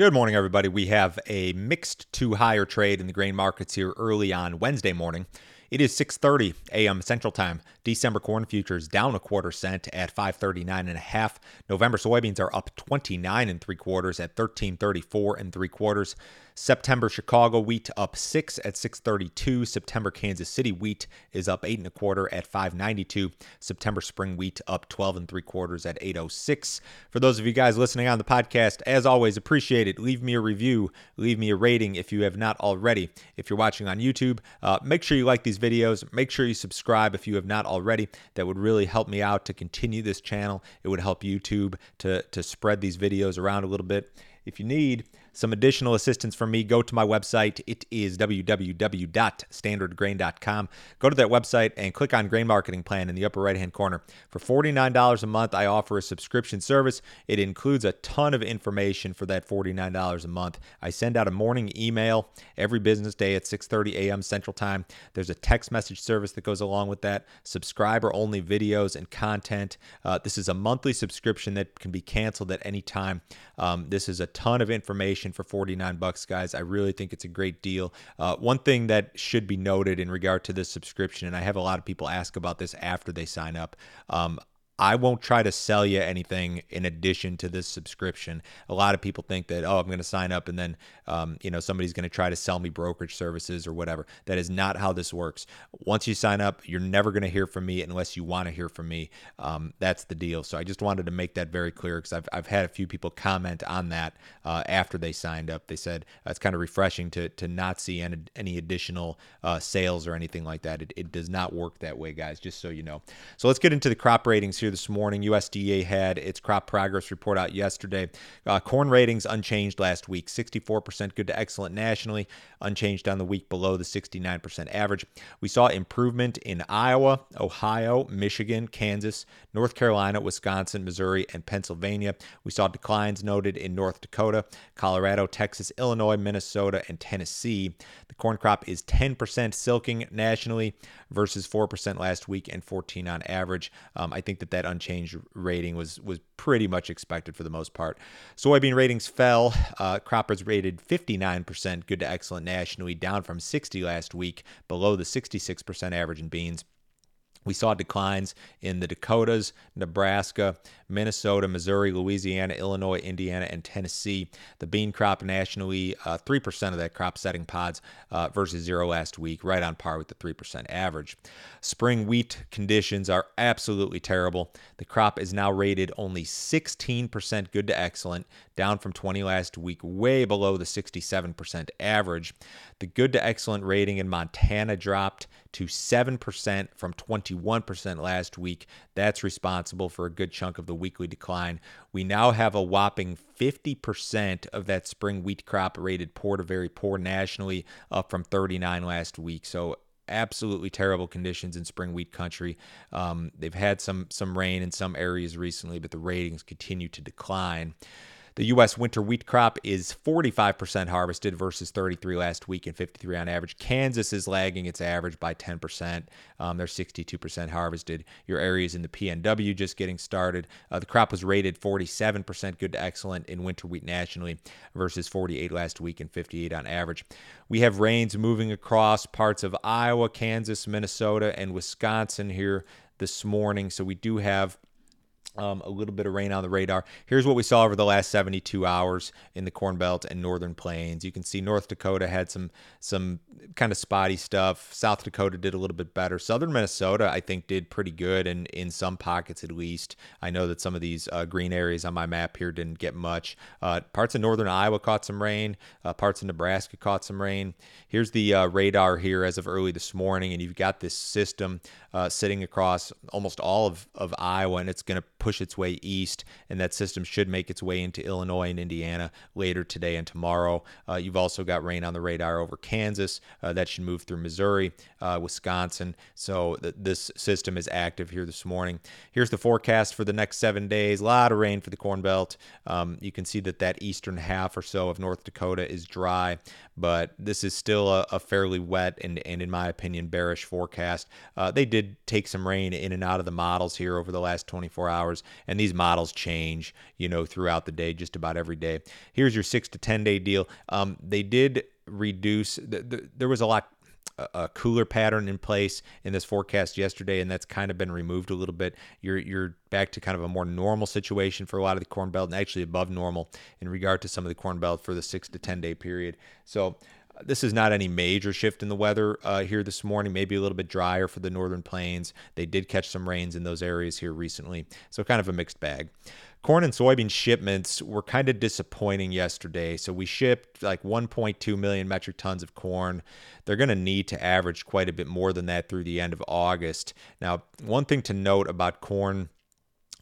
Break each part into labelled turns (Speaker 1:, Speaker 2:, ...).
Speaker 1: Good morning, everybody. We have a mixed to higher trade in the grain markets here early on Wednesday morning. It is 6:30 a.m. Central Time. December corn futures down a quarter cent at 539 and a half. November soybeans are up 29 and three quarters at 1334 and three quarters. September Chicago wheat up six at 632. September Kansas City wheat is up eight and a quarter at 592. September spring wheat up 12 and three quarters at 806. For those of you guys listening on the podcast, as always, appreciate it. Leave me a review, leave me a rating if you have not already. If you're watching on YouTube, uh, make sure you like these videos. Make sure you subscribe if you have not already. That would really help me out to continue this channel. It would help YouTube to to spread these videos around a little bit. If you need some additional assistance from me, go to my website. It is www.standardgrain.com. Go to that website and click on Grain Marketing Plan in the upper right hand corner. For $49 a month, I offer a subscription service. It includes a ton of information for that $49 a month. I send out a morning email every business day at 6:30 a.m. Central Time. There's a text message service that goes along with that. Subscriber only videos and content. Uh, this is a monthly subscription that can be canceled at any time. Um, this is a ton of information for 49 bucks, guys. I really think it's a great deal. Uh, one thing that should be noted in regard to this subscription, and I have a lot of people ask about this after they sign up. Um, I won't try to sell you anything in addition to this subscription. A lot of people think that, oh, I'm going to sign up and then, um, you know, somebody's going to try to sell me brokerage services or whatever. That is not how this works. Once you sign up, you're never going to hear from me unless you want to hear from me. Um, that's the deal. So I just wanted to make that very clear because I've, I've had a few people comment on that uh, after they signed up. They said uh, it's kind of refreshing to, to not see any, any additional uh, sales or anything like that. It, it does not work that way, guys, just so you know. So let's get into the crop ratings here this morning. USDA had its crop progress report out yesterday. Uh, corn ratings unchanged last week 64% good to excellent nationally, unchanged on the week below the 69% average. We saw improvement in Iowa, Ohio, Michigan, Kansas, North Carolina, Wisconsin, Missouri, and Pennsylvania. We saw declines noted in North Dakota, Colorado, Texas, Illinois, Minnesota, and Tennessee. The corn crop is 10% silking nationally versus 4% last week and 14 on average. Um, I think that that unchanged rating was was pretty much expected for the most part. Soybean ratings fell. Uh, croppers rated 59% good to excellent nationally, down from 60 last week, below the 66% average in beans. We saw declines in the Dakotas, Nebraska, Minnesota, Missouri, Louisiana, Illinois, Indiana, and Tennessee. The bean crop nationally, uh, 3% of that crop setting pods uh, versus zero last week, right on par with the 3% average. Spring wheat conditions are absolutely terrible. The crop is now rated only 16% good to excellent, down from 20 last week, way below the 67% average. The good to excellent rating in Montana dropped to 7% from 21% last week. That's responsible for a good chunk of the weekly decline. We now have a whopping 50% of that spring wheat crop rated poor to very poor nationally, up from 39 last week. So absolutely terrible conditions in spring wheat country. Um, they've had some some rain in some areas recently, but the ratings continue to decline. The U.S. winter wheat crop is 45% harvested versus 33 last week and 53 on average. Kansas is lagging its average by 10%. Um, they're 62% harvested. Your areas in the PNW just getting started. Uh, the crop was rated 47% good to excellent in winter wheat nationally versus 48 last week and 58 on average. We have rains moving across parts of Iowa, Kansas, Minnesota, and Wisconsin here this morning. So we do have um, a little bit of rain on the radar. Here's what we saw over the last 72 hours in the Corn Belt and Northern Plains. You can see North Dakota had some some kind of spotty stuff. South Dakota did a little bit better. Southern Minnesota, I think, did pretty good, and in some pockets at least. I know that some of these uh, green areas on my map here didn't get much. Uh, parts of Northern Iowa caught some rain. Uh, parts of Nebraska caught some rain. Here's the uh, radar here as of early this morning, and you've got this system uh, sitting across almost all of, of Iowa, and it's going to push its way east, and that system should make its way into Illinois and Indiana later today and tomorrow. Uh, you've also got rain on the radar over Kansas. Uh, that should move through Missouri, uh, Wisconsin. So th- this system is active here this morning. Here's the forecast for the next seven days. A lot of rain for the Corn Belt. Um, you can see that that eastern half or so of North Dakota is dry, but this is still a, a fairly wet and, and, in my opinion, bearish forecast. Uh, they did did take some rain in and out of the models here over the last 24 hours, and these models change, you know, throughout the day, just about every day. Here's your six to 10 day deal. Um, they did reduce, the, the, there was a lot a cooler pattern in place in this forecast yesterday, and that's kind of been removed a little bit. You're you're back to kind of a more normal situation for a lot of the corn belt, and actually above normal in regard to some of the corn belt for the six to ten day period. So this is not any major shift in the weather uh, here this morning. Maybe a little bit drier for the northern plains. They did catch some rains in those areas here recently, so kind of a mixed bag. Corn and soybean shipments were kind of disappointing yesterday. So we shipped like 1.2 million metric tons of corn. They're going to need to average quite a bit more than that through the end of August. Now, one thing to note about corn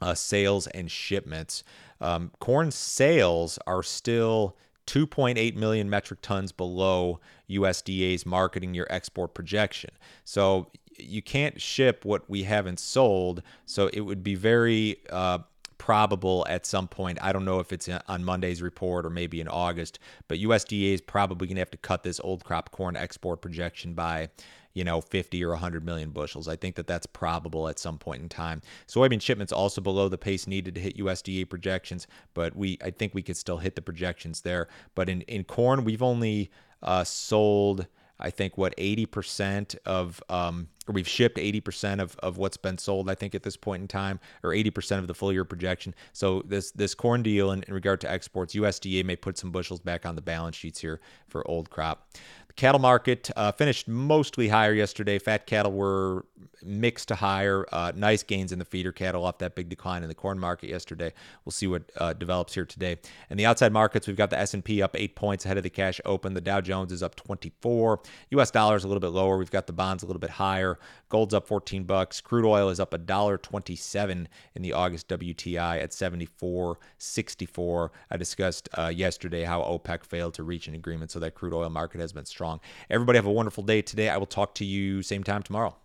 Speaker 1: uh, sales and shipments um, corn sales are still 2.8 million metric tons below USDA's marketing year export projection. So you can't ship what we haven't sold. So it would be very uh, probable at some point. I don't know if it's on Monday's report or maybe in August, but USDA is probably going to have to cut this old crop corn export projection by, you know, 50 or 100 million bushels. I think that that's probable at some point in time. Soybean shipments also below the pace needed to hit USDA projections, but we I think we could still hit the projections there. But in in corn, we've only uh, sold I think what 80% of um, or we've shipped 80% of, of what's been sold, I think, at this point in time, or 80% of the full year projection. So this this corn deal in, in regard to exports, USDA may put some bushels back on the balance sheets here for old crop. Cattle market uh, finished mostly higher yesterday. Fat cattle were mixed to higher. Uh, nice gains in the feeder cattle off that big decline in the corn market yesterday. We'll see what uh, develops here today. And the outside markets, we've got the S&P up eight points ahead of the cash open. The Dow Jones is up 24. U.S. dollars a little bit lower. We've got the bonds a little bit higher. Gold's up 14 bucks. Crude oil is up a dollar 27 in the August WTI at 74.64. I discussed uh, yesterday how OPEC failed to reach an agreement, so that crude oil market has been strong. Everybody have a wonderful day today. I will talk to you same time tomorrow.